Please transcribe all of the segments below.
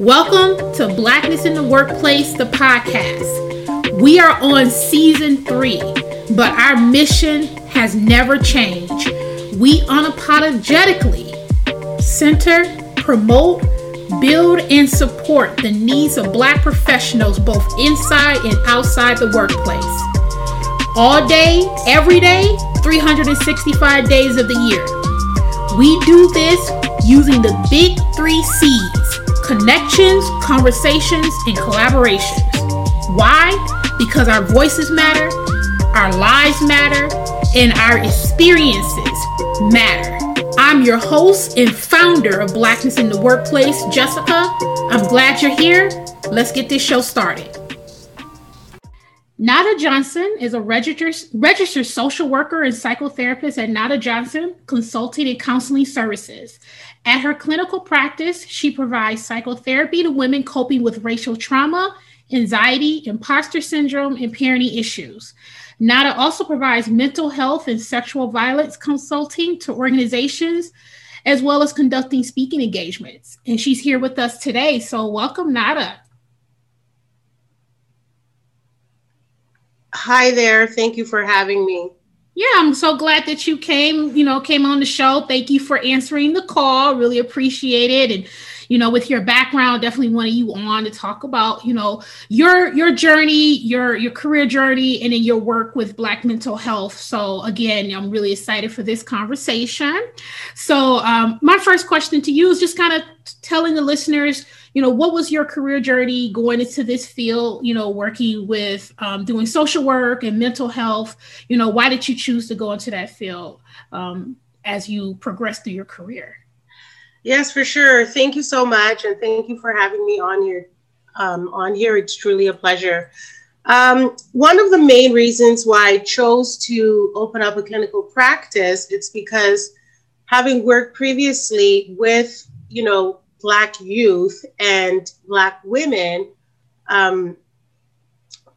Welcome to Blackness in the Workplace, the podcast. We are on season three, but our mission has never changed. We unapologetically center, promote, build, and support the needs of Black professionals both inside and outside the workplace. All day, every day, 365 days of the year. We do this using the big three C's connections, conversations, and collaborations. Why? Because our voices matter, our lives matter, and our experiences matter. I'm your host and founder of Blackness in the Workplace, Jessica. I'm glad you're here. Let's get this show started. Nada Johnson is a registered, registered social worker and psychotherapist at Nada Johnson Consulting and Counseling Services. At her clinical practice, she provides psychotherapy to women coping with racial trauma, anxiety, imposter syndrome, and parenting issues. Nada also provides mental health and sexual violence consulting to organizations, as well as conducting speaking engagements. And she's here with us today. So, welcome, Nada. Hi there. Thank you for having me. Yeah, I'm so glad that you came, you know, came on the show. Thank you for answering the call. Really appreciate it. And, you know, with your background, definitely wanted you on to talk about, you know, your your journey, your your career journey, and then your work with Black mental health. So again, I'm really excited for this conversation. So um, my first question to you is just kind of telling the listeners, you know, what was your career journey going into this field, you know, working with um, doing social work and mental health? You know, why did you choose to go into that field um, as you progress through your career? Yes, for sure. Thank you so much. And thank you for having me on here. Um, on here, it's truly a pleasure. Um, one of the main reasons why I chose to open up a clinical practice, it's because having worked previously with, you know, Black youth and Black women, um,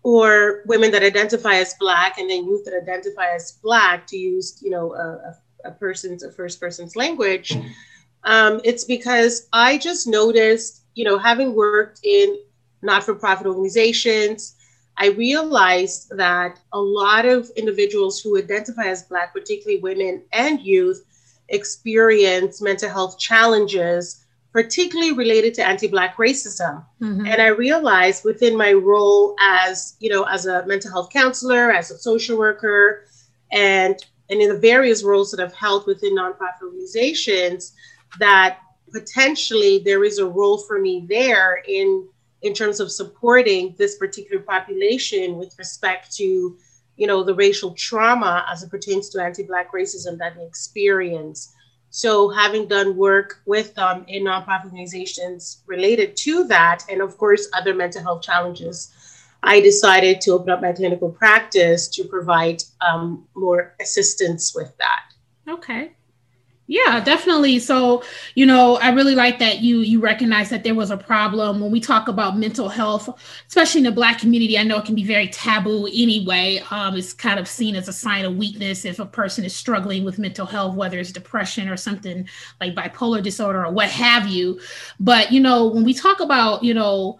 or women that identify as Black and then youth that identify as Black, to use you know a, a person's a first person's language. Um, it's because I just noticed, you know, having worked in not-for-profit organizations, I realized that a lot of individuals who identify as Black, particularly women and youth, experience mental health challenges particularly related to anti-black racism mm-hmm. and i realized within my role as you know as a mental health counselor as a social worker and and in the various roles that i've held within nonprofit organizations that potentially there is a role for me there in in terms of supporting this particular population with respect to you know the racial trauma as it pertains to anti-black racism that they experience so, having done work with them in nonprofit organizations related to that, and of course, other mental health challenges, I decided to open up my clinical practice to provide um, more assistance with that. Okay. Yeah, definitely. So, you know, I really like that you you recognize that there was a problem when we talk about mental health, especially in the Black community. I know it can be very taboo anyway. Um, it's kind of seen as a sign of weakness if a person is struggling with mental health, whether it's depression or something like bipolar disorder or what have you. But you know, when we talk about you know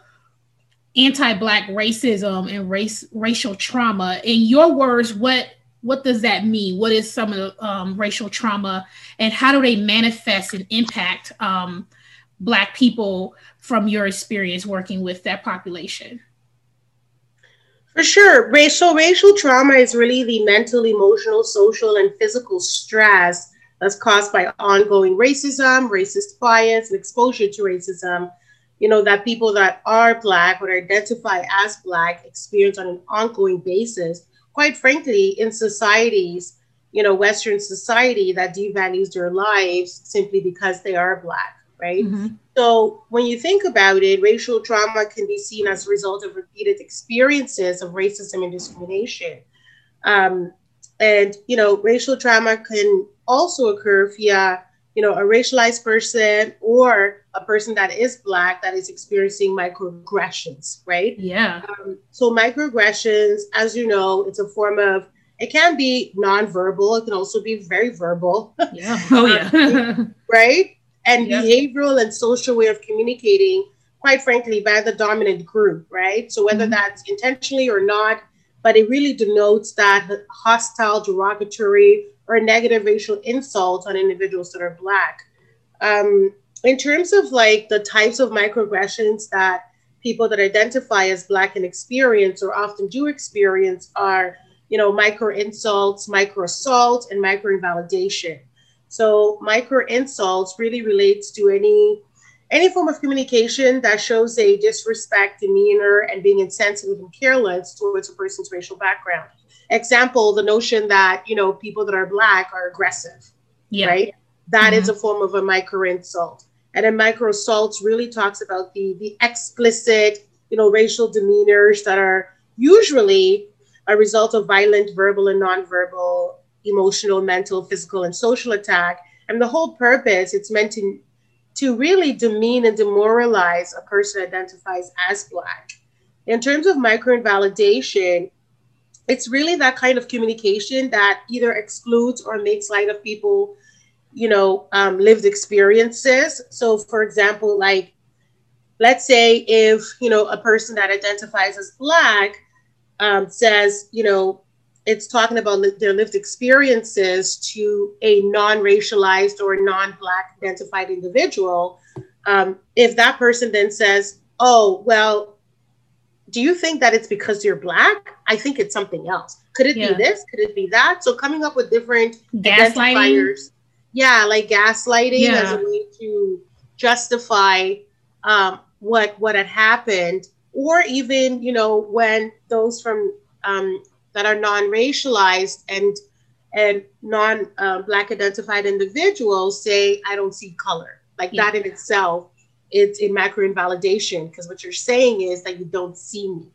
anti-black racism and race racial trauma, in your words, what what does that mean? What is some of the um, racial trauma, and how do they manifest and impact um, Black people from your experience working with that population? For sure, racial racial trauma is really the mental, emotional, social, and physical stress that's caused by ongoing racism, racist bias, and exposure to racism. You know that people that are Black or identify as Black experience on an ongoing basis quite frankly, in societies, you know, Western society that devalues their lives simply because they are Black, right? Mm-hmm. So when you think about it, racial trauma can be seen as a result of repeated experiences of racism and discrimination. Um, and, you know, racial trauma can also occur via you know, a racialized person or a person that is black that is experiencing microaggressions, right? Yeah. Um, so microaggressions, as you know, it's a form of it can be nonverbal. It can also be very verbal. Yeah. Oh yeah. right. And yeah. behavioral and social way of communicating quite frankly, by the dominant group, right? So whether mm-hmm. that's intentionally or not, but it really denotes that hostile, derogatory, or negative racial insults on individuals that are Black. Um, in terms of like the types of microaggressions that people that identify as Black and experience or often do experience are, you know, micro insults, micro assault, and micro invalidation. So micro insults really relates to any any form of communication that shows a disrespect, demeanor, and being insensitive and careless towards a person's racial background. Example, the notion that, you know, people that are black are aggressive. Yeah. Right? That mm-hmm. is a form of a micro insult. And then micro assaults really talks about the the explicit, you know, racial demeanors that are usually a result of violent verbal and nonverbal, emotional, mental, physical, and social attack. And the whole purpose, it's meant to to really demean and demoralize a person identifies as Black. In terms of micro invalidation, it's really that kind of communication that either excludes or makes light of people, you know, um, lived experiences. So, for example, like, let's say if, you know, a person that identifies as Black um, says, you know, it's talking about li- their lived experiences to a non-racialized or non-black identified individual um, if that person then says oh well do you think that it's because you're black? I think it's something else. Could it yeah. be this? Could it be that? So coming up with different identifiers. Yeah like gaslighting yeah. as a way to justify um, what what had happened. Or even you know when those from um, that are non-racialized and and non-black uh, identified individuals say i don't see color. Like yeah. that in itself it's a macro invalidation because what you're saying is that you don't see me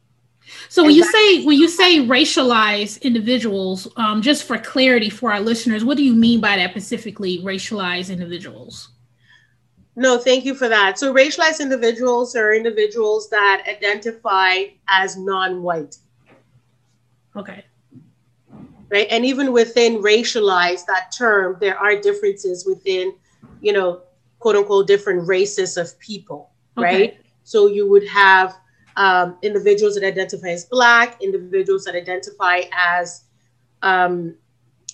so when you say when you say racialized individuals um, just for clarity for our listeners what do you mean by that specifically racialized individuals no, thank you for that. So, racialized individuals are individuals that identify as non white. Okay. Right. And even within racialized that term, there are differences within, you know, quote unquote, different races of people. Okay. Right. So you would have um, individuals that identify as Black, individuals that identify as um,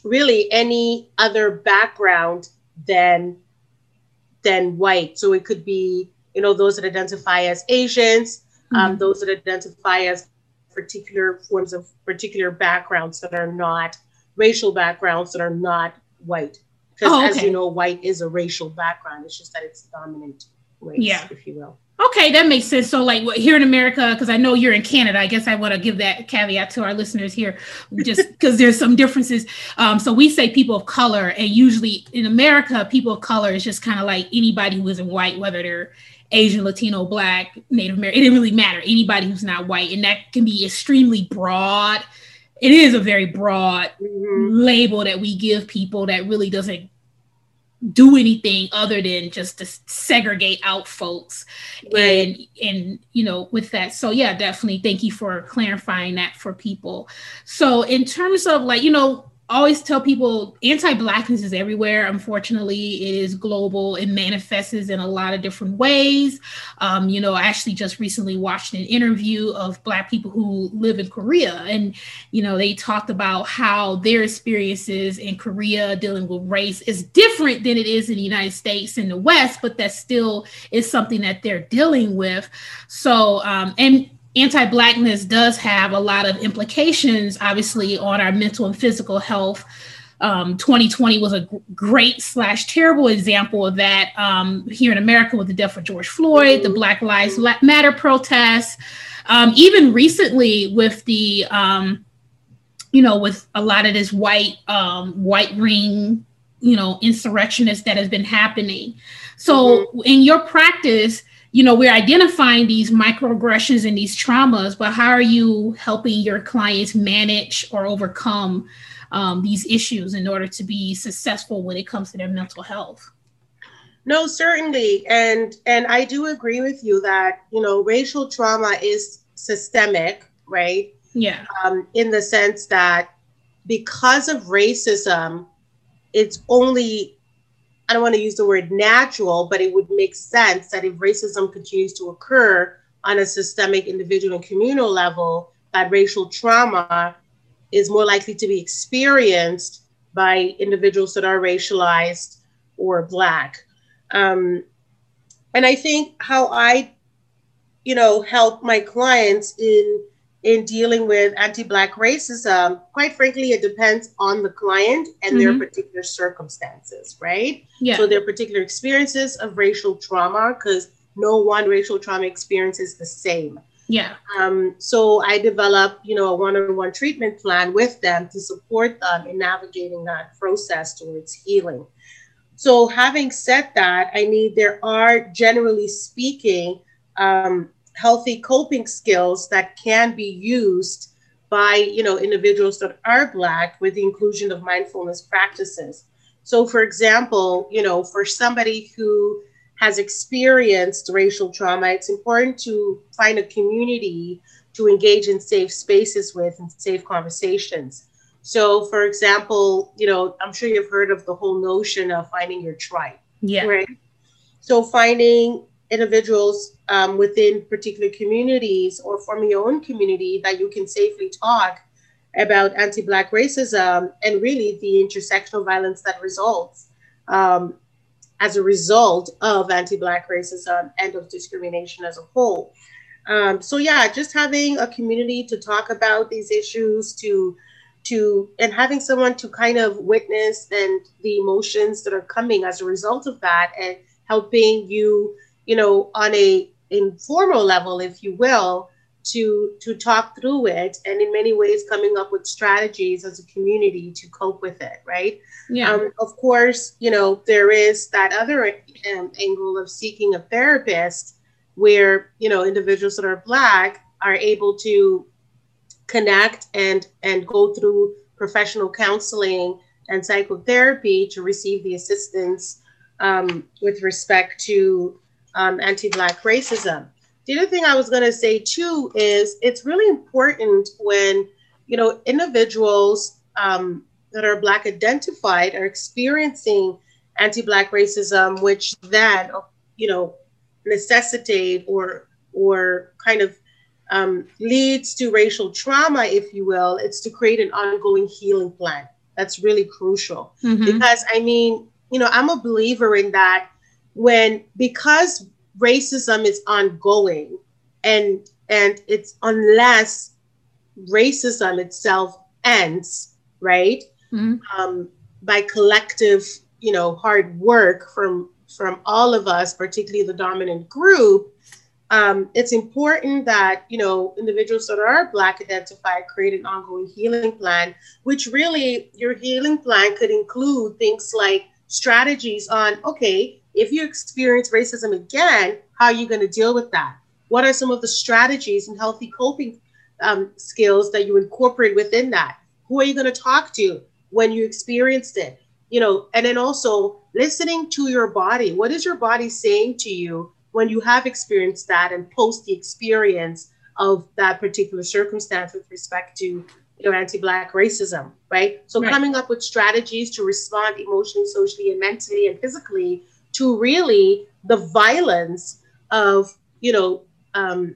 really any other background than than white. So it could be, you know, those that identify as Asians, um, mm-hmm. um, those that identify as particular forms of particular backgrounds that are not racial backgrounds that are not white. Because oh, okay. as you know, white is a racial background. It's just that it's dominant race, yeah. if you will. Okay, that makes sense. So, like here in America, because I know you're in Canada, I guess I want to give that caveat to our listeners here, just because there's some differences. Um, so we say people of color, and usually in America, people of color is just kind of like anybody who isn't white, whether they're Asian, Latino, Black, Native American. It didn't really matter. Anybody who's not white, and that can be extremely broad. It is a very broad mm-hmm. label that we give people that really doesn't do anything other than just to segregate out folks right. and and you know with that so yeah definitely thank you for clarifying that for people so in terms of like you know always tell people anti-blackness is everywhere. Unfortunately it is global. It manifests in a lot of different ways. Um, you know i actually just recently watched an interview of black people who live in korea and you know they talked about how their experiences in korea dealing with race is different than it is in the united states in the west but that still is something that they're dealing with. So um, and anti-blackness does have a lot of implications obviously on our mental and physical health. Um, 2020 was a great slash terrible example of that um, here in america with the death of george floyd the black lives matter protests. Um, even recently with the um, you know with a lot of this white um, white ring you know insurrectionist that has been happening. So mm-hmm. in your practice you know we're identifying these microaggressions and these traumas but how are you helping your clients manage or overcome um, these issues in order to be successful when it comes to their mental health? No certainly. And and i do agree with you that you know racial trauma is systemic right? Yeah. Um, in the sense that because of racism it's only I don't want to use the word natural, but it would make sense that if racism continues to occur on a systemic, individual, and communal level, that racial trauma is more likely to be experienced by individuals that are racialized or Black. Um, and I think how I, you know, help my clients in in dealing with anti-black racism quite frankly it depends on the client and mm-hmm. their particular circumstances right yeah. so their particular experiences of racial trauma because no one racial trauma experience is the same yeah um, so i develop you know a one-on-one treatment plan with them to support them in navigating that process towards healing so having said that i mean there are generally speaking um, healthy coping skills that can be used by you know individuals that are black with the inclusion of mindfulness practices. So for example you know for somebody who has experienced racial trauma it's important to find a community to engage in safe spaces with and safe conversations. So for example you know i'm sure you've heard of the whole notion of finding your tribe yeah. right? So finding individuals um, within particular communities or from your own community that you can safely talk about anti-black racism and really the intersectional violence that results um, as a result of anti-black racism and of discrimination as a whole. Um, so yeah just having a community to talk about these issues to to and having someone to kind of witness and the emotions that are coming as a result of that and helping you you know, on a informal level, if you will, to to talk through it and in many ways coming up with strategies as a community to cope with it right? Yeah. Um, of course you know there is that other um, angle of seeking a therapist where you know individuals that are black are able to connect and and go through professional counseling and psychotherapy to receive the assistance um, with respect to um, anti-black racism. The other thing I was going to say too is it's really important when you know individuals um, that are black identified are experiencing anti-black racism, which then you know necessitate or or kind of um, leads to racial trauma, if you will. It's to create an ongoing healing plan. That's really crucial mm-hmm. because I mean, you know, I'm a believer in that when because racism is ongoing and and it's unless racism itself ends right mm-hmm. um, by collective you know hard work from from all of us particularly the dominant group um, it's important that you know individuals that are black identified create an ongoing healing plan which really your healing plan could include things like strategies on okay if you experience racism again, how are you going to deal with that? What are some of the strategies and healthy coping um, skills that you incorporate within that? Who are you going to talk to when you experienced it? You know, and then also listening to your body. What is your body saying to you when you have experienced that and post the experience of that particular circumstance with respect to you know anti-black racism, right? So right. coming up with strategies to respond emotionally, socially, and mentally and physically to really the violence of you know um,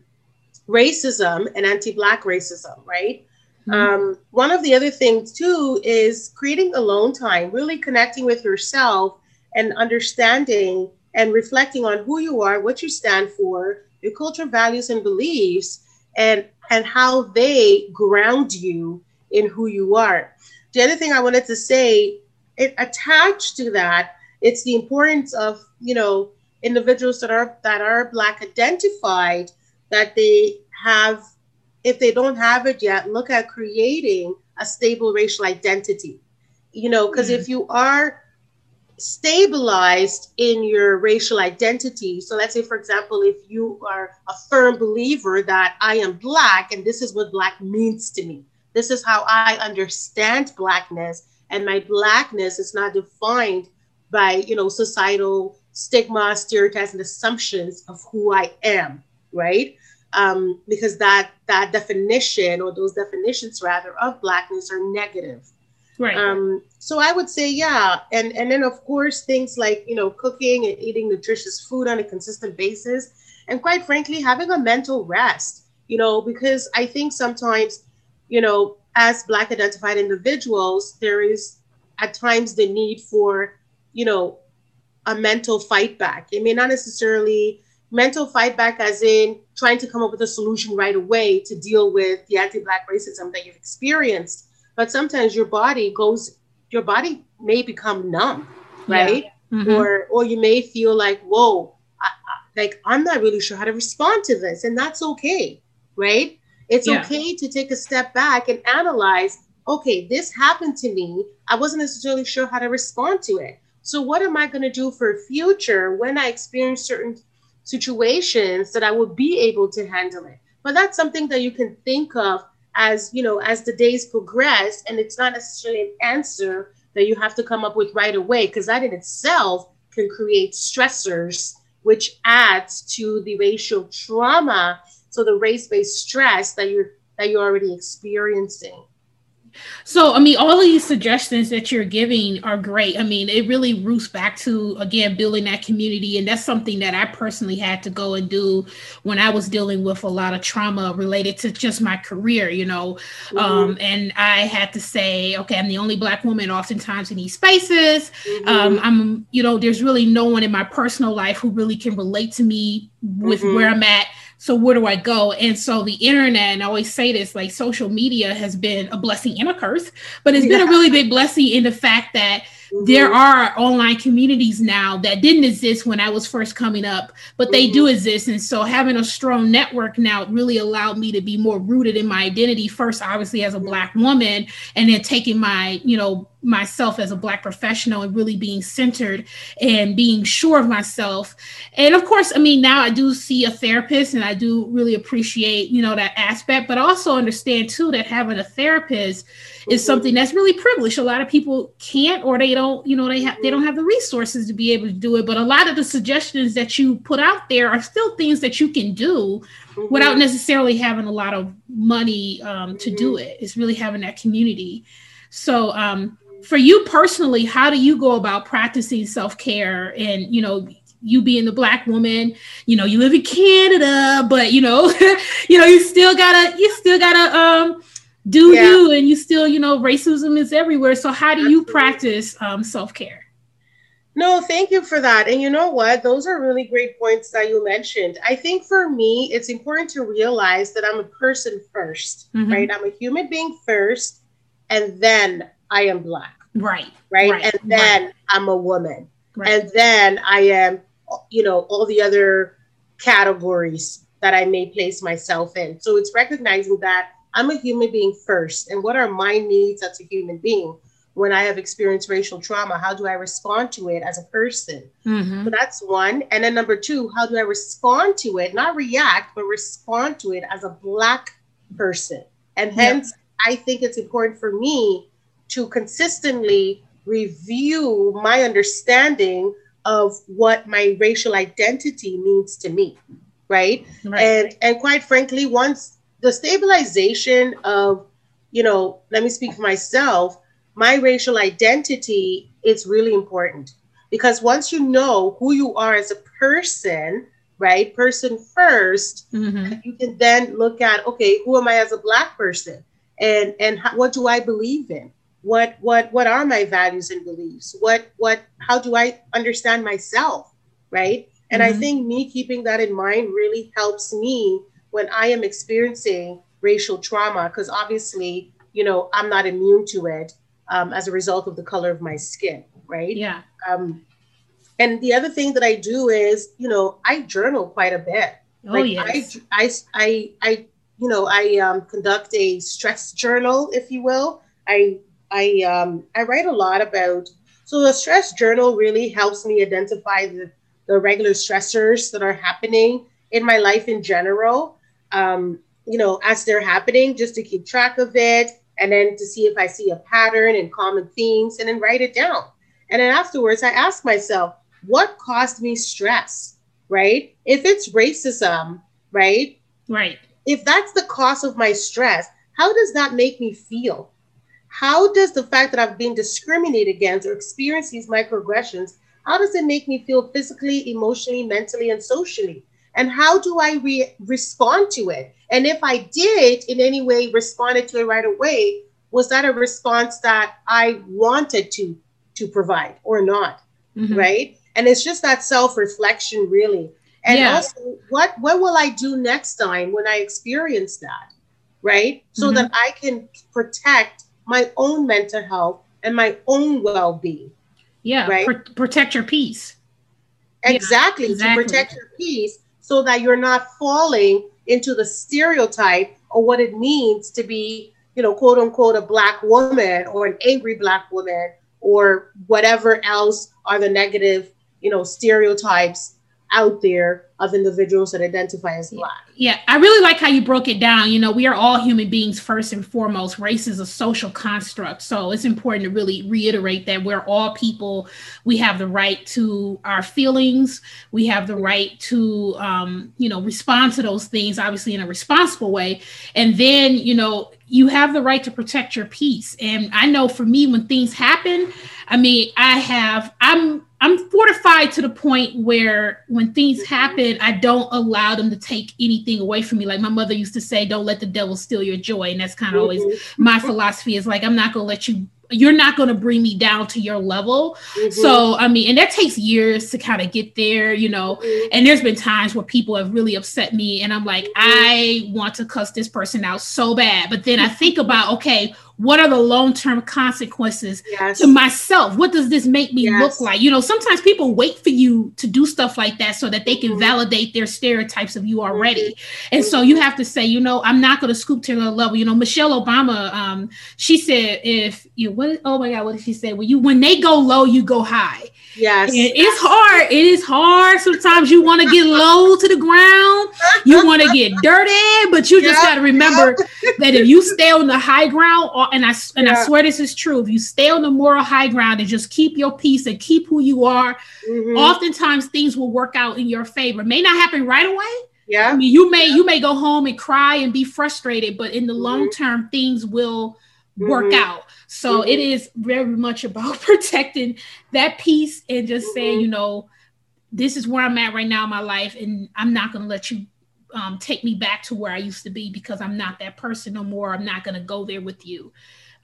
racism and anti-black racism right mm-hmm. um, one of the other things too is creating alone time really connecting with yourself and understanding and reflecting on who you are what you stand for your culture values and beliefs and and how they ground you in who you are the other thing i wanted to say it attached to that it's the importance of you know individuals that are that are black identified that they have if they don't have it yet look at creating a stable racial identity you know because mm-hmm. if you are stabilized in your racial identity so let's say for example if you are a firm believer that i am black and this is what black means to me this is how i understand blackness and my blackness is not defined by you know societal stigma, stereotypes, and assumptions of who I am, right? Um, because that that definition or those definitions rather of blackness are negative. Right. Um, so I would say, yeah, and and then of course things like you know cooking and eating nutritious food on a consistent basis, and quite frankly, having a mental rest. You know, because I think sometimes, you know, as Black identified individuals, there is at times the need for, you know, a mental fight back. It may not necessarily mental fight back as in trying to come up with a solution right away to deal with the anti-black racism that you've experienced but sometimes your body goes your body may become numb right yeah. mm-hmm. or or you may feel like whoa I, I, like i'm not really sure how to respond to this and that's okay right it's yeah. okay to take a step back and analyze okay this happened to me i wasn't necessarily sure how to respond to it so what am i going to do for future when i experience certain situations that i will be able to handle it? But that's something that you can think of as you know as the days progress and it's not necessarily an answer that you have to come up with right away because that in itself can create stressors which adds to the racial trauma so the race-based stress that you're that you're already experiencing so, I mean, all of these suggestions that you're giving are great. I mean, it really roots back to, again, building that community. And that's something that I personally had to go and do when I was dealing with a lot of trauma related to just my career, you know. Mm-hmm. Um, and I had to say, okay, I'm the only Black woman oftentimes in these spaces. Mm-hmm. Um, I'm, you know, there's really no one in my personal life who really can relate to me with mm-hmm. where I'm at so where do I go? And so the internet, and I always say this, like social media has been a blessing and a curse, but it's been a really big blessing in the fact that Mm-hmm. There are online communities now that didn't exist when I was first coming up, but they mm-hmm. do exist. And so having a strong network now really allowed me to be more rooted in my identity, first, obviously, as a Black woman, and then taking my, you know, myself as a black professional and really being centered and being sure of myself and of course i mean now i do see a therapist and i do really appreciate you know that aspect but also understand too that having a therapist is something that's really privileged. A lot of people can't, or they don't, you know, they have they don't have the resources to be able to do it. But a lot of the suggestions that you put out there are still things that you can do mm-hmm. without necessarily having a lot of money um, to do it. It's really having that community. So, um, for you personally, how do you go about practicing self care and you know you being the black woman you know you live in canada but you know you know you still gotta you still gotta um do yeah. you and you still you know racism is everywhere. So how do you practice um, self-care? No thank you for that. And you know what? Those are really great points that you mentioned. I think for me it's important to realize that i'm a person 1st mm-hmm. right? I'm a human being first and then i am black right right, right. and then right. i'm a woman right. and then i am you know all the other categories that i may place myself in so it's recognizing that I'm a human being first. And what are my needs as a human being? When I have experienced racial trauma, how do I respond to it as a person? Mm-hmm. So that's one. And then number two, how do I respond to it? Not react, but respond to it as a Black person. And hence, yeah. I think it's important for me to consistently review my understanding of what my racial identity means to me right? right? and and quite frankly once the stabilization of, you know, let me speak for myself, my racial identity is really important because once you know who you are as a person, right, person 1st mm-hmm. you can then look at, okay, who am I as a black person, and and how, what do I believe in? What what what are my values and beliefs? What what how do I understand myself, right? And mm-hmm. I think me keeping that in mind really helps me when I am experiencing racial trauma, because obviously, you know, I'm not immune to it um, as a result of the color of my skin, right? Yeah. Um, and the other thing that I do is, you know, I journal quite a bit. Oh like yes. I, I, I, I, you know, I um, conduct a stress journal, if you will. I, I, um, I write a lot about. So the stress journal really helps me identify the, the regular stressors that are happening in my life in general um, you know, as they're happening, just to keep track of it, and then to see if I see a pattern and common themes, and then write it down. And then afterwards, I ask myself, what caused me stress, right? If it's racism, right? Right. If that's the cause of my stress, how does that make me feel? How does the fact that I've been discriminated against or experienced these microaggressions, how does it make me feel physically, emotionally, mentally, and socially? And how do I re- respond to it? And if I did in any way responded to it right away, was that a response that I wanted to to provide or not? Mm-hmm. Right. And it's just that self-reflection really. And yeah. also what what will I do next time when I experience that? Right. So mm-hmm. that I can protect my own mental health and my own well-being. Yeah. Right. Pr- protect your peace. Exactly, yeah, exactly. To protect your peace so that you're not falling into the stereotype of what it means to be, you know, quote unquote, a black woman or an angry black woman or whatever else are the negative, you know, stereotypes out there of individuals that identify as black. Yeah, I really like how you broke it down. You know, we are all human beings first and foremost. Race is a social construct. So it's important to really reiterate that we're all people. We have the right to our feelings. We have the right to, um, you know, respond to those things, obviously in a responsible way. And then, you know, you have the right to protect your peace. And I know for me, when things happen, I mean, I have, I'm, I'm fortified to the point where when things happen, I don't allow them to take anything away from me. Like my mother used to say, don't let the devil steal your joy. And that's kind of always mm-hmm. my philosophy is like, I'm not going to let you you're not going to bring me down to your level. Mm-hmm. So, I mean, and that takes years to kind of get there, you know. Mm-hmm. And there's been times where people have really upset me, and I'm like, mm-hmm. I want to cuss this person out so bad. But then I think about, okay, what are the long-term consequences yes. to myself what does this make me yes. look like you know sometimes people wait for you to do stuff like that so that they can mm-hmm. validate their stereotypes of you already mm-hmm. and so you have to say you know i'm not going to scoop to the level you know michelle obama um she said if you what oh my god what did she say when you when they go low you go high Yes. it's hard. It is hard. Sometimes you want to get low to the ground. You want to get dirty, but you just yep, got to remember yep. that if you stay on the high ground, and I and yep. I swear this is true, if you stay on the moral high ground and just keep your peace and keep who you are, mm-hmm. oftentimes things will work out in your favor. It may not happen right away. Yeah. I mean, you may you may go home and cry and be frustrated, but in the mm-hmm. long term, things will work mm-hmm. out. So mm-hmm. it is very much about protecting that peace and just mm-hmm. saying, you know, this is where I'm at right now in my life, and I'm not going to let you um, take me back to where I used to be because I'm not that person no more. I'm not going to go there with you.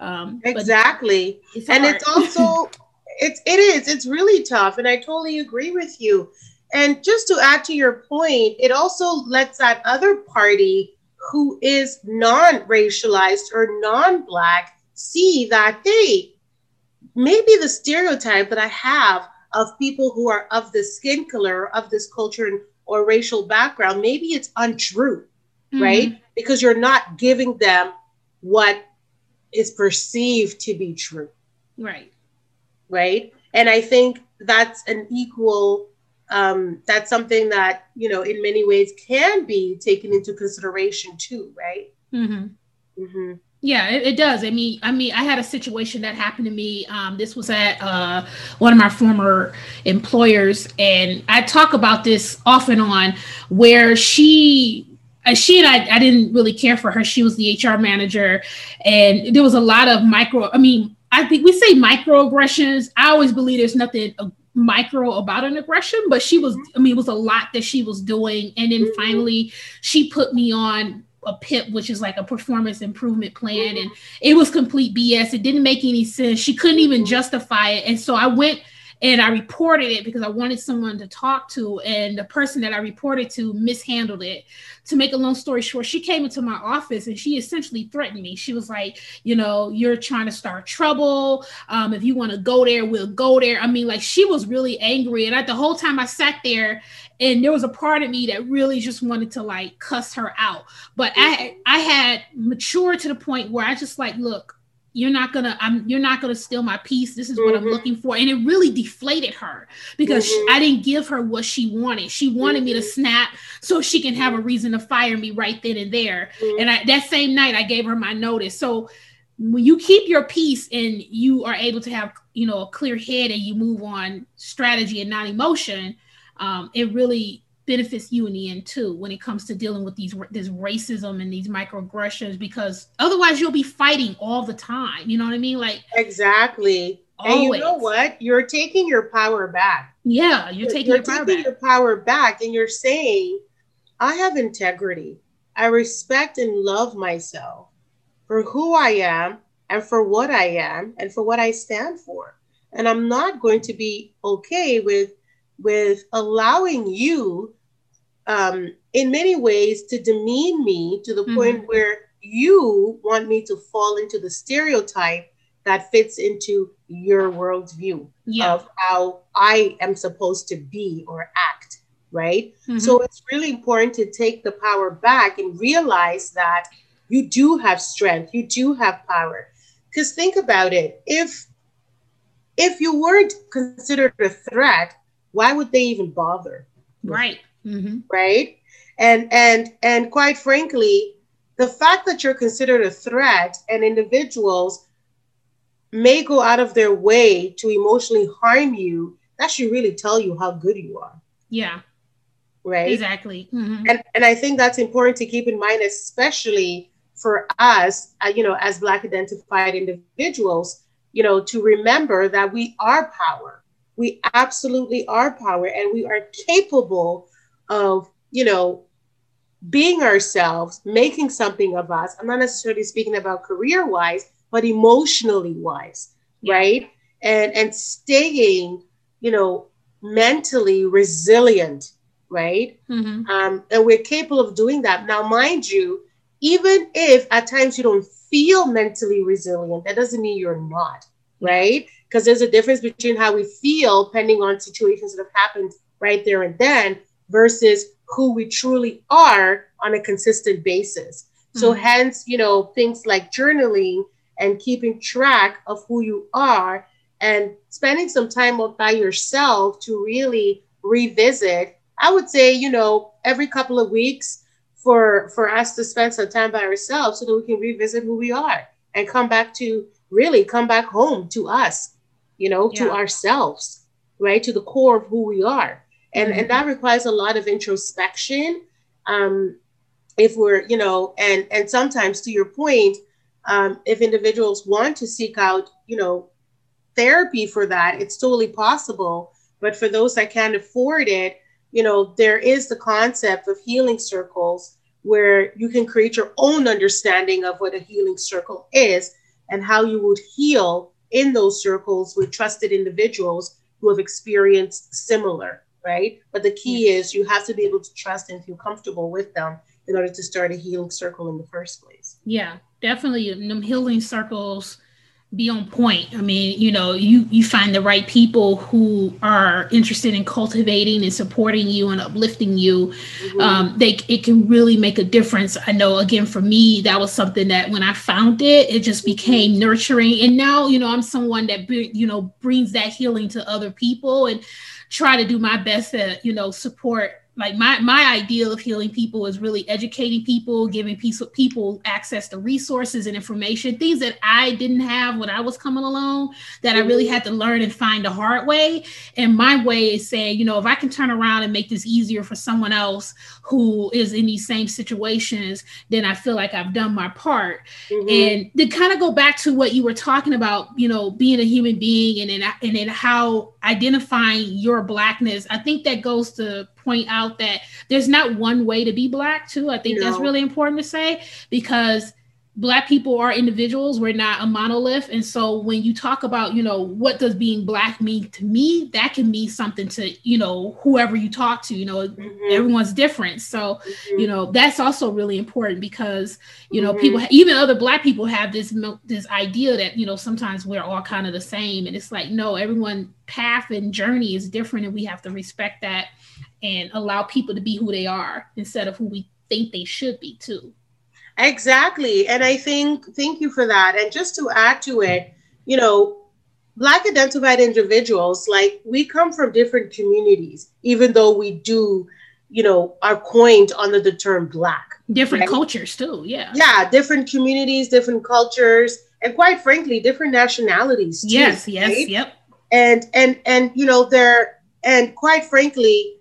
Um, exactly, it's and it's also it's it is it's really tough, and I totally agree with you. And just to add to your point, it also lets that other party who is non-racialized or non-black see that hey maybe the stereotype that i have of people who are of this skin color of this culture or racial background maybe it's untrue mm-hmm. right because you're not giving them what is perceived to be true right right and i think that's an equal um, that's something that you know in many ways can be taken into consideration too right mm-hmm. Mm-hmm. Yeah it, it, does i mean i mean i had a situation that happened to me um, this was at uh, one of my former employers and i talk about this off and on where she uh, she and I, I didn't really care for her. She was the HR manager, and there was a lot of micro. I mean, I think we say microaggressions. I always believe there's nothing micro about an aggression, but she was, I mean, it was a lot that she was doing. And then mm-hmm. finally, she put me on a PIP, which is like a performance improvement plan. And it was complete BS. It didn't make any sense. She couldn't even justify it. And so I went and I reported it because I wanted someone to talk to, and the person that I reported to mishandled it. To make a long story short, she came into my office and she essentially threatened me. She was like, "You know, you're trying to start trouble. Um, if you want to go there, we'll go there." I mean, like she was really angry, and at the whole time I sat there, and there was a part of me that really just wanted to like cuss her out, but I I had matured to the point where I just like, look, you're not gonna i'm you're not gonna steal my peace this is mm-hmm. what i'm mm-hmm. looking for and it really deflated her because mm-hmm. i didn't give her what she wanted she wanted mm-hmm. me to mm-hmm. snap so she can have a reason to fire me right then and there mm-hmm. and I, that same night i gave her my notice so when you keep your peace and you are able to have you know a clear head and you move on strategy and not emotion um, it really benefits you in the end too when it comes to dealing with these this racism and these microaggressions because otherwise you'll be fighting all the time you know what i mean? Like exactly. Always. and you know what? You're taking your power back. Yeah you're taking, you're your, power taking your power back and you're saying i have integrity. I respect and love myself for who i am and for what i am and for what i stand for. And i'm not going to be okay with with allowing you, um, in many ways, to demean me to the mm-hmm. point where you want me to fall into the stereotype that fits into your worldview yeah. of how I am supposed to be or act, right? Mm-hmm. So it's really important to take the power back and realize that you do have strength, you do have power. Because think about it, if if you weren't considered a threat, why would they even bother? Right. Mm-hmm. Right. And and and quite frankly, the fact that you're considered a threat and individuals may go out of their way to emotionally harm you, that should really tell you how good you are. Yeah. Right. Exactly. Mm-hmm. And and I think that's important to keep in mind, especially for us, uh, you know, as Black identified individuals, you know, to remember that we are power we absolutely are power and we are capable of, you know, being ourselves, making something of us. I'm not necessarily speaking about career wise, but emotionally wise, yeah. right? And and staying, you know, mentally resilient, right? Mm-hmm. Um, and we're capable of doing that. Now, mind you, even if at times you don't feel mentally resilient, that doesn't mean you're not, right? because there's a difference between how we feel depending on situations that have happened right there and then versus who we truly are on a consistent basis. Mm-hmm. So hence, you know, things like journaling and keeping track of who you are and spending some time by yourself to really revisit. I would say, you know, every couple of weeks for for us to spend some time by ourselves so that we can revisit who we are and come back to really come back home to us you know, yeah. to ourselves, right? To the core of who we are. And, and that requires a lot of introspection. Um, if we're, you know, and, and sometimes to your point, um, if individuals want to seek out, you know, therapy for that, it's totally possible. But for those that can't afford it, you know, there is the concept of healing circles where you can create your own understanding of what a healing circle is and how you would heal in those circles with trusted individuals who have experienced similar, right? But the key is you have to be able to trust and feel comfortable with them in order to start a healing circle in the first place. Yeah, definitely. Them healing circles be on point. I mean, you know, you you find the right people who are interested in cultivating and supporting you and uplifting you. Mm-hmm. Um, they it can really make a difference. I know. Again, for me, that was something that when I found it, it just became mm-hmm. nurturing. And now, you know, I'm someone that you know brings that healing to other people and try to do my best to you know support like my my ideal of healing people is really educating people giving people access to resources and information things that i didn't have when i was coming along that i really had to learn and find the hard way. And my way is saying you know if i can turn around and make this easier for someone else who is in these same situations then i feel like i've done my part. Mm-hmm. and to kind of go back to what you were talking about you know being a human being and then and then how identifying your blackness i think that goes to point out that there's not one way to be black too i think no. that's really important to say because black people are individuals we're not a monolith and so when you talk about you know what does being black mean to me that can mean something to you know whoever you talk to you know mm-hmm. everyone's different so mm-hmm. you know that's also really important because you know mm-hmm. people even other black people have this this idea that you know sometimes we're all kind of the same and it's like no everyone path and journey is different and we have to respect that and allow people to be who they are instead of who we think they should be too Exactly. And I think, thank you for that. And just to add to it, you know, Black identified individuals, like we come from different communities, even though we do, you know, are coined under the term Black. Different right? cultures too. Yeah. Yeah. Different communities, different cultures, and quite frankly, different nationalities. Too, yes. Yes. Right? Yep. And, and, and, you know, they're, and quite frankly,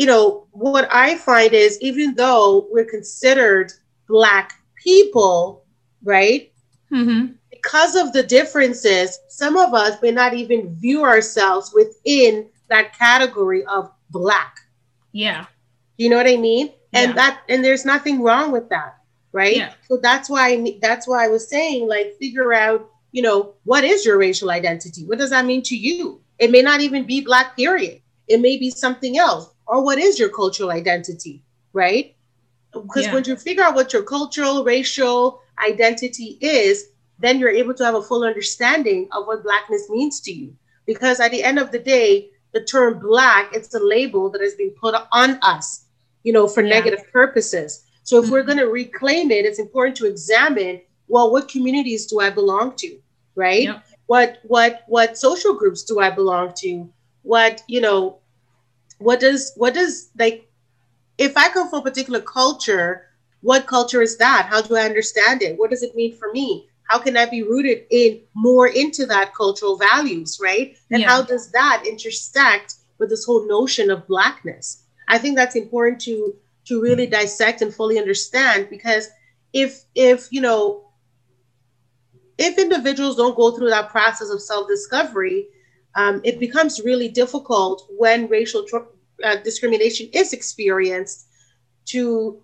you know, what I find is even though we're considered Black people, right? Mm-hmm. Because of the differences, some of us may not even view ourselves within that category of Black. Yeah. You know what I mean? And Yeah. that and there's nothing wrong with that, right? Yeah. So that's why I, that's why I was saying like figure out, you know, what is your racial identity? What does that mean to you? It may not even be black period. It may be something else. Or what is your cultural identity, right? Because Yeah. when you figure out what your cultural, racial identity is, then you're able to have a full understanding of what blackness means to you. Because at the end of the day, the term black, it's a label that has been put on us, you know, for Yeah. negative purposes. So if we're Mhm. going to reclaim it, it's important to examine, well, what communities do I belong to, right? Yep. What what what social groups do I belong to? What, you know, what does what does like if I come from a particular culture, what culture is that? How do I understand it? What does it mean for me? How can I be rooted in more into that cultural values, right? And Yeah. how does that intersect with this whole notion of blackness? I think that's important to to really mm. dissect and fully understand because if if you know if individuals don't go through that process of self-discovery, um, it becomes really difficult when racial uh, discrimination is experienced to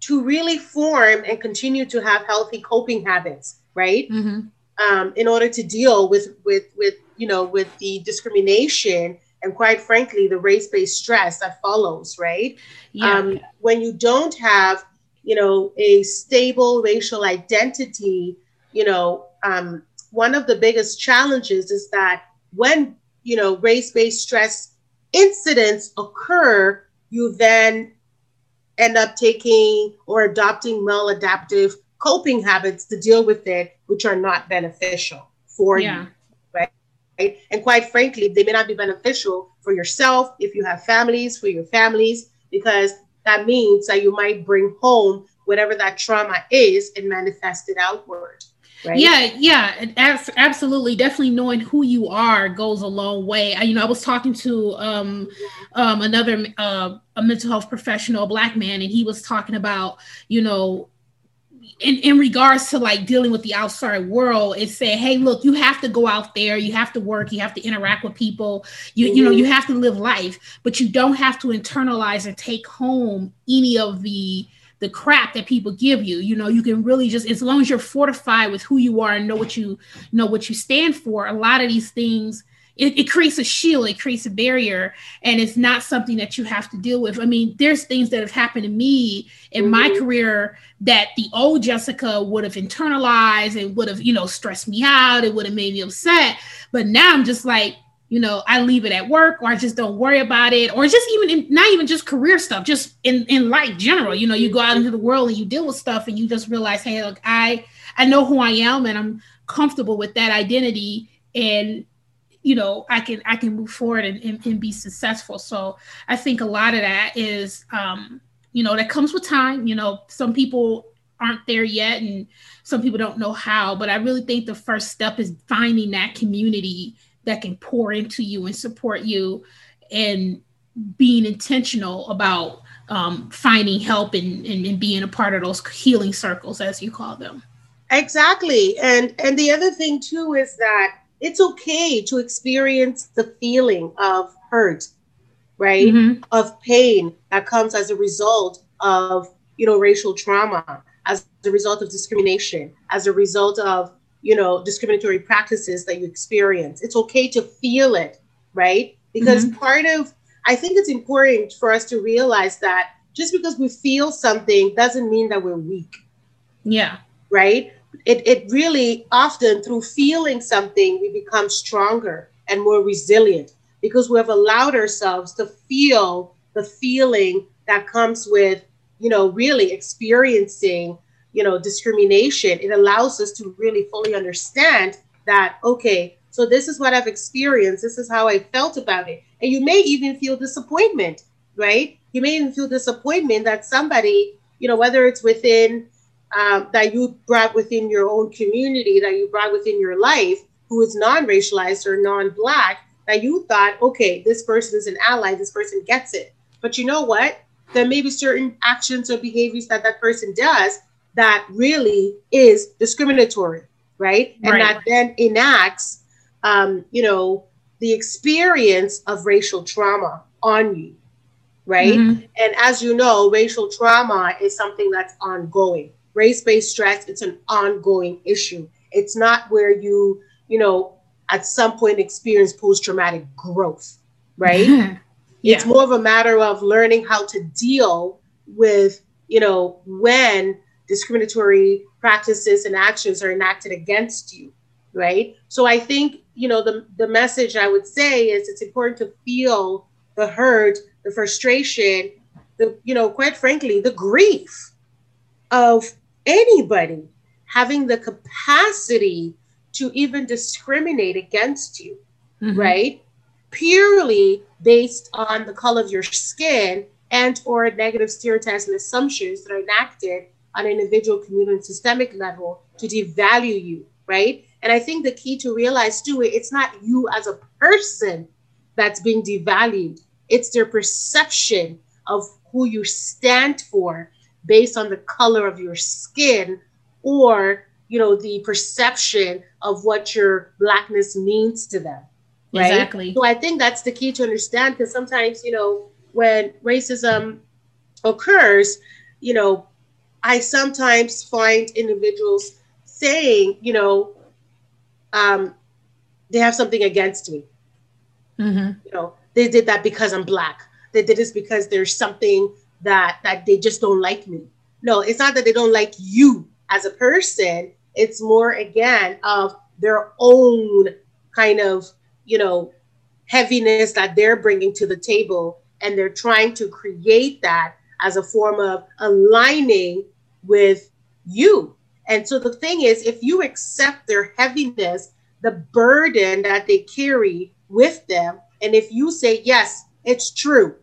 to really form and continue to have healthy coping habits, right? Mm-hmm. Um, in order to deal with with with you know with the discrimination and quite frankly the race-based stress that follows, right? Yeah. um, when you don't have you know a stable racial identity you know um, one of the biggest challenges is that when you know race-based stress incidents occur you then end up taking or adopting maladaptive coping habits to deal with it which are not beneficial for yeah. you right? And quite frankly, they may not be beneficial for yourself if you have families, for your families, because that means that you might bring home whatever that trauma is and manifest it outward. Right? Yeah, yeah, absolutely. Definitely knowing who you are goes a long way. I, you know, I was talking to um, um, another uh, a mental health professional, a black man, and he was talking about, you know, in, in regards to like dealing with the outside world, it said, hey, look, you have to go out there, you have to work, you have to interact with people, you you know, you have to live life, but you don't have to internalize and take home any of the the crap that people give you. You know, you can really just as long as you're fortified with who you are and know what you know what you stand for, a lot of these things it, it creates a shield, it creates a barrier, and it's not something that you have to deal with. I mean, there's things that have happened to me in my Mhm. career that the old Jessica would have internalized and would have, you know, stressed me out. It would have made me upset. But now I'm just like, you know, I leave it at work or I just don't worry about it, or just even in, not even just career stuff, just in, in life general. You know, you go out into the world and you deal with stuff and you just realize, hey, look, I I know who I am and I'm comfortable with that identity and you know i can i can move forward and, and, and be successful so i think a lot of that is um you know that comes with time you know some people aren't there yet and some people don't know how but i really think the first step is finding that community that can pour into you and support you and being intentional about um, finding help and, and, and being a part of those healing circles as you call them Exactly. And and the other thing too is that it's okay to experience the feeling of hurt, right? Mhm. Of pain that comes as a result of, you know, racial trauma, as a result of discrimination, as a result of, you know, discriminatory practices that you experience. It's okay to feel it, right? Because mm-hmm. part of I think it's important for us to realize that just because we feel something doesn't mean that we're weak yeah right? It, it really often through feeling something, we become stronger and more resilient because we have allowed ourselves to feel the feeling that comes with, you know, really experiencing, you know, discrimination. It allows us to really fully understand that, okay, so this is what I've experienced, this is how I felt about it. And you may even feel disappointment, right? You may even feel disappointment that somebody, you know, whether it's within um, that you brought within your own community, that you brought within your life, who is non-racialized or non-black, that you thought, okay, this person is an ally, this person gets it. But you know what? There may be certain actions or behaviors that that person does that really is discriminatory, right? And Right. that then enacts, um, you know, the experience of racial trauma on you, right? Mhm. And as you know, racial trauma is something that's ongoing. Race based stress, it's an ongoing issue. It's not where you, you know, at some point experience post traumatic growth, right? It's yeah. more of a matter of learning how to deal with, you know, when discriminatory practices and actions are enacted against you, right? So I think, you know, the, the message I would say is it's important to feel the hurt, the frustration, the, you know, quite frankly, the grief of anybody having the capacity to even discriminate against you Mhm. right purely based on the color of your skin and or negative stereotypes and assumptions that are enacted on an individual communal and systemic level to devalue you right? And i think the key to realize too it's not you as a person that's being devalued. It's their perception of who you stand for based on the color of your skin or you know the perception of what your blackness means to them right? Exactly. so i think that's the key to understand because sometimes you know when racism occurs you know i sometimes find individuals saying you know um they have something against me. Mhm. you know they did that because i'm black. They did this because there's something that that they just don't like me. No it's not that they don't like you as a person. It's more again of their own kind of you know heaviness that they're bringing to the table and they're trying to create that as a form of aligning with you. And so the thing is if you accept their heaviness the burden that they carry with them and if you say yes it's true.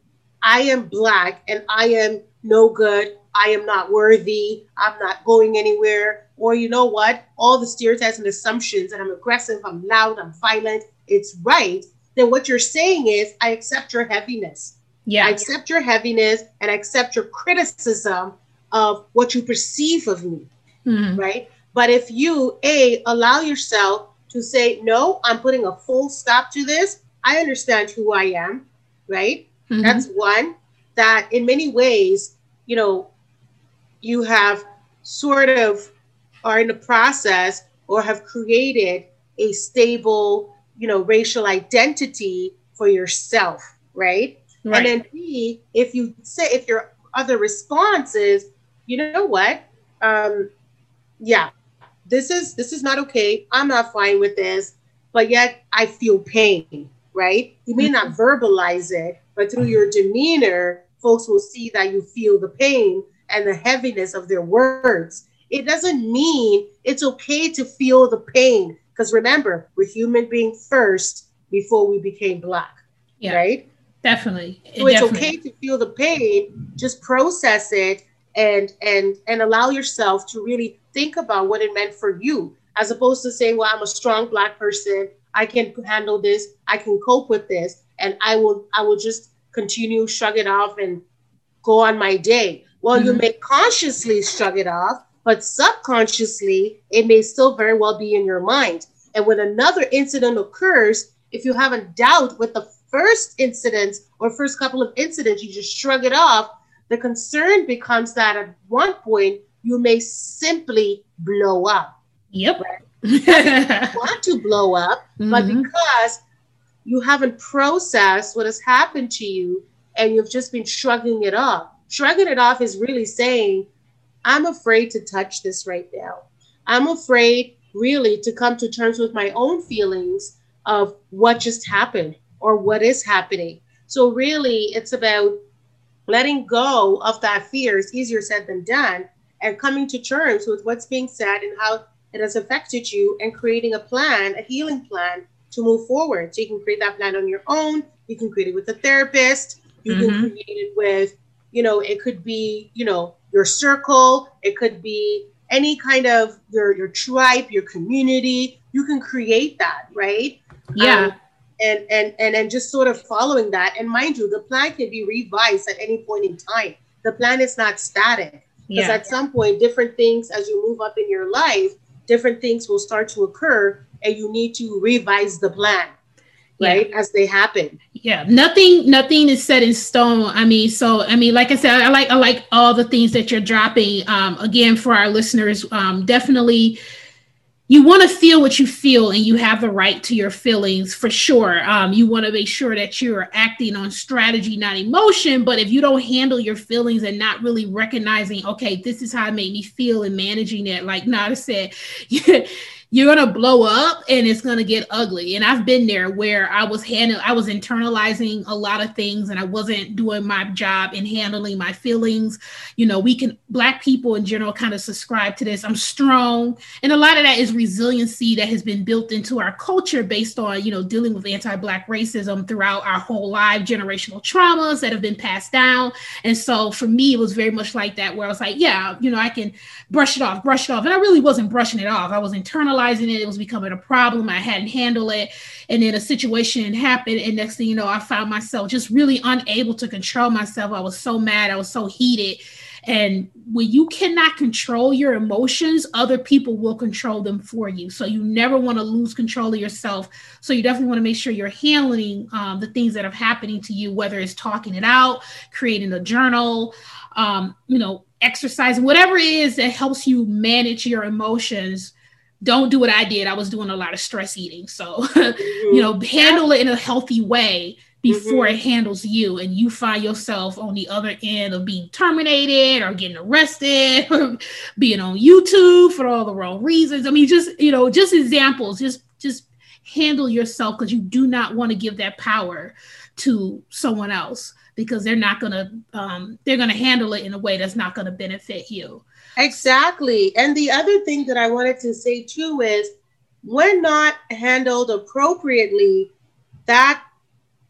I am black and i am no good. I am not worthy. I'm not going anywhere. Or you know what? All the stereotypes and assumptions that i'm aggressive i'm loud i'm violent it's right. Then what you're saying is i accept your heaviness. Yeah. I accept your heaviness and I accept your criticism of what you perceive of me, Mhm. right? But if you, A, allow yourself to say, no, I'm putting a full stop to this, I understand who I am, right? Mhm. That's one that in many ways, you know, you have sort of are in the process or have created a stable, you know, racial identity for yourself, right? right. And then B, if you say if your other response is, you know what, um, yeah, this is this is not okay. I'm not fine with this, but yet I feel pain, right? You may not verbalize it, but through your demeanor, folks will see that you feel the pain and the heaviness of their words. It doesn't mean it's okay to feel the pain, because remember, we're human beings first before we became black, Yeah. right? Definitely. So it's Definitely. okay to feel the pain, just process it and and and allow yourself to really think about what it meant for you, as opposed to saying, Well, I'm a strong black person, I can handle this, I can cope with this, and I will I will just continue shrug it off and go on my day. Well, you Mhm. may consciously shrug it off, but subconsciously it may still very well be in your mind. And when another incident occurs, if you have a doubt with the first incident or first couple of incidents, you just shrug it off. The concern becomes that at one point you may simply blow up. Yep. Want to blow up, but Mhm. because you haven't processed what has happened to you and you've just been shrugging it off. Shrugging it off is really saying, I'm afraid to touch this right now. I'm afraid really to come to terms with my own feelings of what just happened or what is happening. So, really, it's about letting go of that fear. is easier said than done, and coming to terms with what's being said and how it has affected you, and creating a plan, a healing plan to move forward. So, you can create that plan on your own, you can create it with a therapist, you can Mhm. create it with, you know, it could be, you know, your circle, it could be any kind of your your tribe, your community. You can create that, right? yeah. Um, and and and and just sort of following that. And mind you, the plan can be revised at any point in time. The plan is not static because yeah. at some point, different things as you move up in your life, different things will start to occur, and you need to revise the plan right yeah. as they happen yeah nothing nothing is set in stone i mean so i mean like i said i like i like all the things that you're dropping um again for our listeners um definitely you want to feel what you feel and you have the right to your feelings for sure. Um, you want to make sure that you're acting on strategy not emotion but if you don't handle your feelings and not really recognizing okay this is how it made me feel and managing it like Nada said you're gonna blow up and it's gonna get ugly. And I've been there where I was handling, I was internalizing a lot of things, and I wasn't doing my job in handling my feelings. You know, we can black people in general kind of subscribe to this. I'm strong, and a lot of that is resiliency that has been built into our culture based on you know dealing with anti-black racism throughout our whole life, generational traumas that have been passed down. And so for me, it was very much like that, where I was like, yeah, you know, I can brush it off, brush it off, and I really wasn't brushing it off. I was internalizing realizing it, it was becoming a problem. I hadn't handled it. And then a situation happened. And next thing you know, I found myself just really unable to control myself. I was so mad. I was so heated. And when you cannot control your emotions, other people will control them for you. So you never want to lose control of yourself. So you definitely want to make sure you're handling um, the things that are happening to you, whether it's talking it out, creating a journal, um, you know, exercising, whatever it is that helps you manage your emotions don't do what I did. I was doing a lot of stress eating. So, mm-hmm. you know, handle it in a healthy way before mm-hmm. it handles you and you find yourself on the other end of being terminated or getting arrested or being on YouTube for all the wrong reasons. I mean, just, you know, just examples, just just handle yourself because you do not want to give that power to someone else because they're not going to um, they're going to handle it in a way that's not going to benefit you Exactly. And the other thing that I wanted to say too is when not handled appropriately, that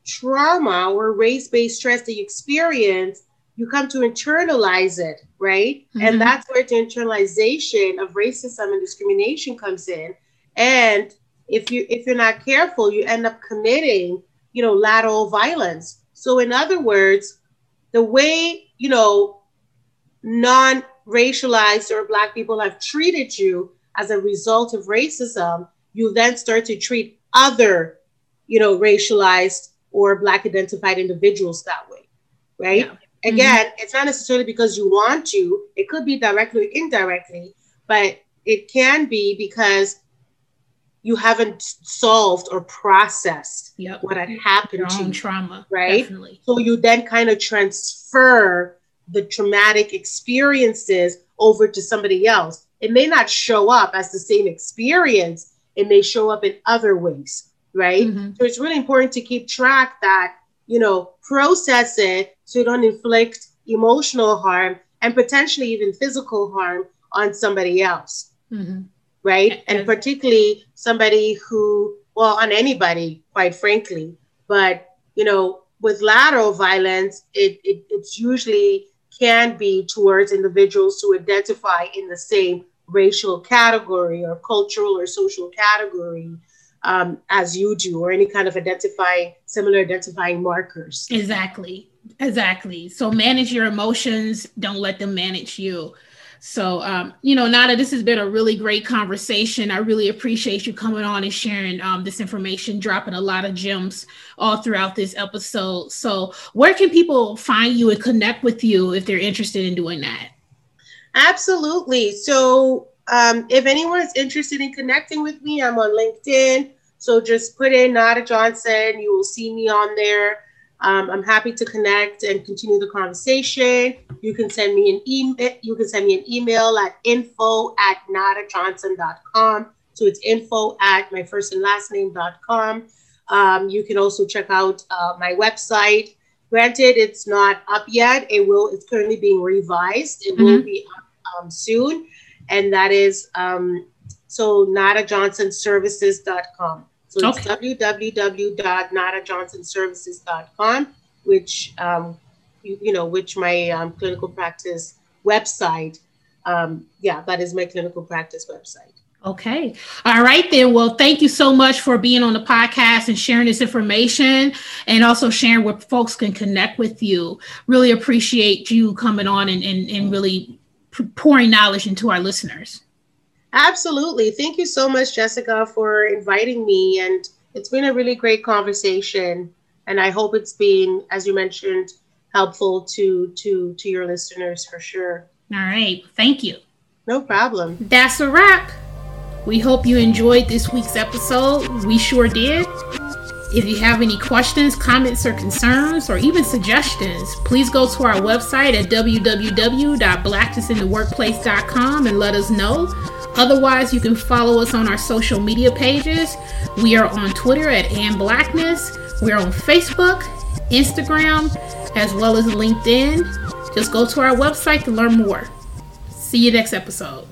trauma or race based stress that you experience, you come to internalize it, right? Mm-hmm. And that's where the internalization of racism and discrimination comes in. And if you if you're not careful, you end up committing, you know, lateral violence. So in other words, the way, you know, non racialized or black people have treated you as a result of racism, you then start to treat other, you know, racialized or black identified individuals that way, right? Yeah. Mm-hmm. Again, mm-hmm. it's not necessarily because you want to, it could be directly or indirectly, but it can be because you haven't solved or processed yep. what had happened Your to you, trauma, right? Definitely. So you then kind of transfer the traumatic experiences over to somebody else. It may not show up as the same experience, it may show up in other ways, right? Mm-hmm. So it's really important to keep track that, you know, process it so you don't inflict emotional harm and potentially even physical harm on somebody else, mm-hmm. right? And particularly somebody who, well, on anybody, quite frankly, but, you know, with lateral violence, it, it it's usually can be towards individuals who identify in the same racial category or cultural or social category um, as you do, or any kind of identifying similar identifying markers. Exactly. Exactly. So manage your emotions, don't let them manage you. So, um, you know, Nada, this has been a really great conversation. I really appreciate you coming on and sharing um, this information, dropping a lot of gems all throughout this episode. So, where can people find you and connect with you if they're interested in doing that? Absolutely. So, um, if anyone is interested in connecting with me, I'm on LinkedIn. So, just put in Nada Johnson. You will see me on there. Um, I'm happy to connect and continue the conversation. You can send me an email. You can send me an email at info at nadajohnson.com. So it's info at my first and last name.com. Um, you can also check out uh, my website. Granted, it's not up yet. It will. It's currently being revised. It mm-hmm. will be up um, soon, and that is um, so nadajohnsonservices.com. So it's okay. www.nadajohnsonservices.com, which um, you, you, know, which my um, clinical practice website. Um, yeah, that is my clinical practice website. Okay. All right, then. Well, thank you so much for being on the podcast and sharing this information and also sharing where folks can connect with you. Really appreciate you coming on and, and, and really pouring knowledge into our listeners. Absolutely. Thank you so much, Jessica, for inviting me. And it's been a really great conversation. And I hope it's been, as you mentioned, helpful to to to your listeners for sure. All right. Thank you. No problem. That's a wrap. We hope you enjoyed this week's episode. We sure did. If you have any questions, comments, or concerns, or even suggestions, please go to our website at www.blacknessintheworkplace.com and let us know. Otherwise, you can follow us on our social media pages. We are on Twitter at Ann Blackness. We're on Facebook, Instagram, as well as LinkedIn. Just go to our website to learn more. See you next episode.